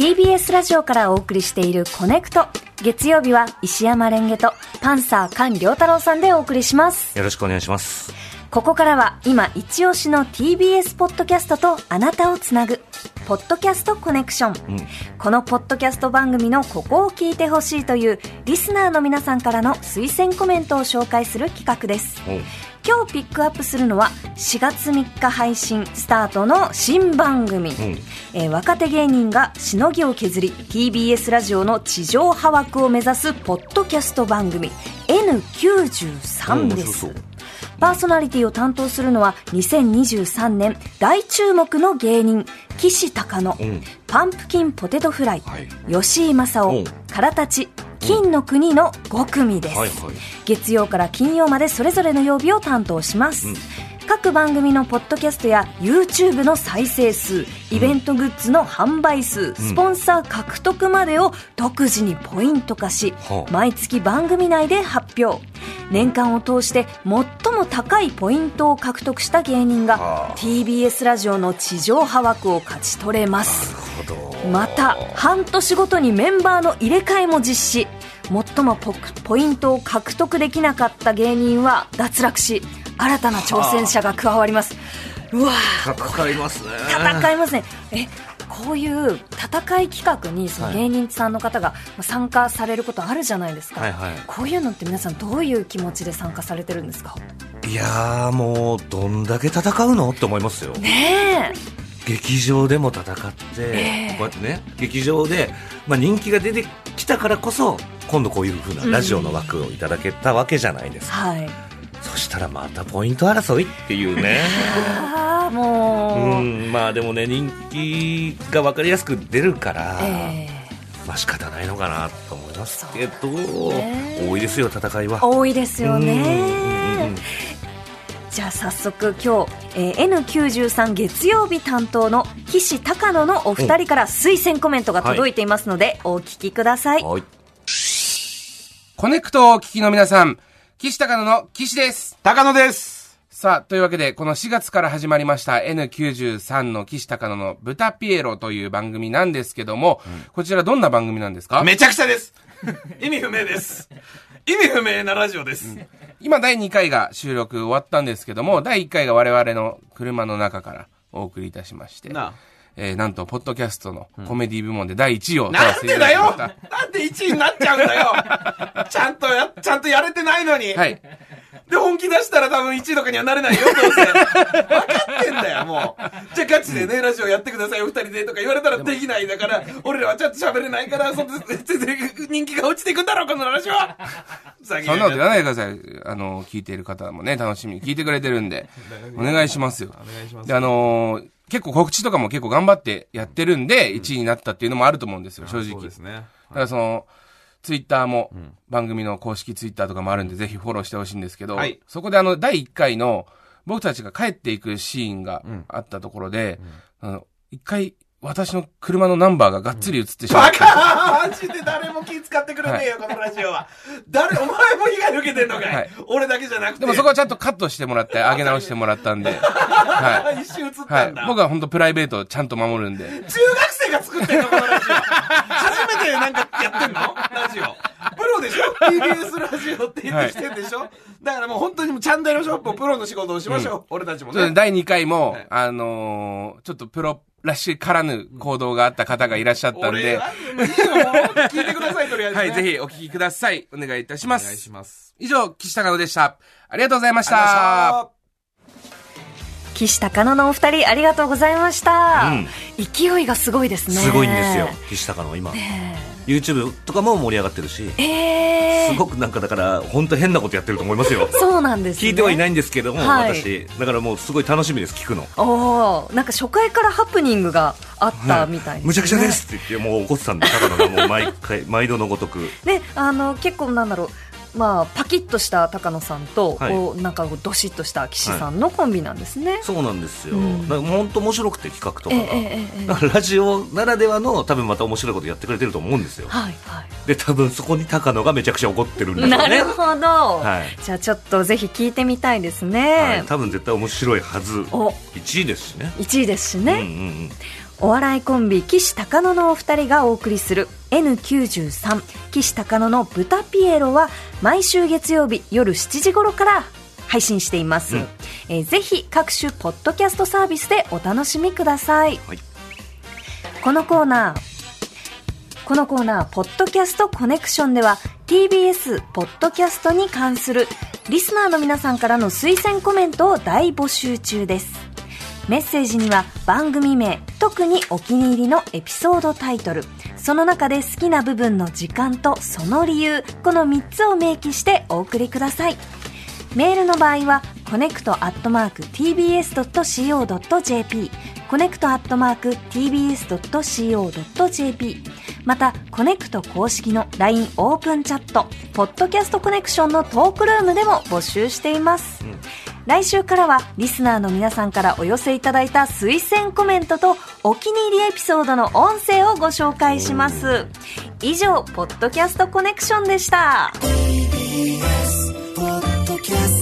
TBS ラジオからお送りしているコネクト。月曜日は石山レンゲとパンサー菅良太郎さんでお送りします。よろしくお願いします。ここからは今一押しの TBS ポッドキャストとあなたをつなぐ、ポッドキャストコネクション。うん。このポッドキャスト番組のここを聞いてほしいというリスナーの皆さんからの推薦コメントを紹介する企画です。おう今日ピックアップするのは4月3日配信スタートの新番組、うん。えー若手芸人がしのぎを削り TBS ラジオの地上波枠を目指すポッドキャスト番組 N93 です。う。パーソナリティを担当するのは2023年大注目の芸人岸高野、うん。パンプキンポテトフライ、はい。吉井正夫う。んからたち金の国の5組です、はいはい。月曜から金曜までそれぞれの曜日を担当します、うん。各番組のポッドキャストや YouTube の再生数イベントグッズの販売数、スポンサー獲得までを独自にポイント化し、はあ。毎月番組内で発表。年間を通して最も高いポイントを獲得した芸人がはあ。TBS ラジオの地上波枠を勝ち取れます。なるほど。また半年ごとにメンバーの入れ替えも実施。最もポポイントを獲得できなかった芸人は脱落し新たな挑戦者が加わります。うわー戦いますね。戦いますね。えこういう戦い企画にその芸人さんの方が参加されることあるじゃないですか、はいはい。こういうのって皆さんどういう気持ちで参加されてるんですか？いやーもう、どんだけ戦うの？って思いますよ。ね劇場でも戦って、ええ。こうやってね、劇場で、まあ、人気が出てきたからこそ、今度こういう風なラジオの枠をいただけたわけじゃないですか。はい。そしたらまたポイント争いっていうね。もう、うん、まあでもね、人気が分かりやすく出るから、えまあ仕方ないのかなと思いますけど、ね。多いですよ、戦いは。ー。多いですようんうんうんねじゃあ早速今日、えー N93 月曜日担当の岸高野のお二人から推薦コメントが届いていますので、お聞きくださいはい。コネクトをお聞きの皆さん、岸高野の岸です。高野です。さあ、というわけで、この4月から始まりました N93 の岸高野の豚ピエロという番組なんですけども、こちらどんな番組なんですか？めちゃくちゃです。意味不明です。意味不明なラジオです。今第2回が収録終わったんですけども、第1回が我々の車の中からお送りいたしまして、なえー、なんと、ポッドキャストのコメディ部門で第1位を取ならせていんでだよただきました。なんで1位になっちゃうんだよちゃんとや、ちゃんとやれてないのに。はい。で、本気出したら多分1位とかにはなれないよ、どうせ。分かってんだよ、もう。じゃあガチでね、ラジオやってくださいよ、二人でとか言われたらできないだから、俺らはちゃんと喋れないから、そ全然人気が落ちていくんだろう、このラジオはそんなこと言わないでください。あの、聞いている方もね、楽しみに聞いてくれてるんで、お願いしますよ。お願いしますで、あのー結構告知とかも結構頑張ってやってるんで、1位になったっていうのもあると思うんですよ、正直。そうですね。だからその、ツイッターも、番組の公式ツイッターとかもあるんで、ぜひフォローしてほしいんですけど、はい。そこであの、第1回の、僕たちが帰っていくシーンがあったところで、あの、一回、私の車のナンバーががっつり映ってしまって、バカマジで誰も気使ってくれねえよ、このラジオは。誰、お前も被害受けてんのかい、はい俺だけじゃなくて。でもそこはちゃんとカットしてもらって、上げ直してもらったんで、はい。一瞬映ったはいんだ。。僕は本当プライベートをちゃんと守るんで。中学生が作ってんのこのラジオ。初めてなんかやってんの？ラジオ。プロでしょ ?TBS ラジオって言ってきてんでしょ、だからもう本当にもうちゃんとやりましょう。もうプロの仕事をしましょう。俺たちもね。第2回も、はいあのーちょっとプロらしからぬ行動があった方がいらっしゃったんで、聞いてください、とりあえず、ね。はい、ぜひお聞きください。お願いいたしまお願いす。します。以上、岸高野でした。ありがとうございました。ま岸高野のお二人ありがとうございました、うん勢いがすごいですねすごいんですよ、岸高の今。YouTube とかも盛り上がってるし、ええすごくなんかだから、本当変なことやってると思いますよ。そうなんですね聞いてはいないんですけども、はい私。だからもうすごい楽しみです、聞くの。おおなんか初回からハプニングがあったみたいですね、むちゃくちゃですって言って、もう怒ってたんで、高野がもう毎回、毎度のごとく。ねあの結構なんだろうまあ、パキッとした高野さんと、はいこうなんかどしっとした岸さんのコンビなんですね。そうなんですよ。うんだからもう本当面白くて企画とかが。ラジオならではの多分また面白いことやってくれてると思うんですよ。はいはで、多分そこに高野がめちゃくちゃ怒ってるんでい。すよね。なるほど、はいじゃあちょっとぜひ聞いてみたいですね。はい、多分絶対面白いはず。お1位ですしね。1位ですしね、うんうんうん。お笑いコンビ岸高野のお二人がお送りする N93 岸高野の豚ピエロは毎週月曜日夜7時頃から配信しています、えーぜひ各種ポッドキャストサービスでお楽しみください、はい。このコーナーこのコーナー、ポッドキャストコネクションでは、TBS ポッドキャストに関するリスナーの皆さんからの推薦コメントを大募集中です。メッセージには番組名、特にお気に入りのエピソードタイトル、その中で好きな部分の時間とその理由、この3つを明記してお送りください。メールの場合は、コネクトアットマーク tbs.co.jp、コネクトアットマーク tbs.co.jp、また、コネクト公式の LINE オープンチャット、ポッドキャストコネクションのトークルームでも募集しています。来週からはリスナーの皆さんからお寄せいただいた推薦コメントとお気に入りエピソードの音声をご紹介します。以上「ポッドキャストコネクション」でした。ポッドキャスト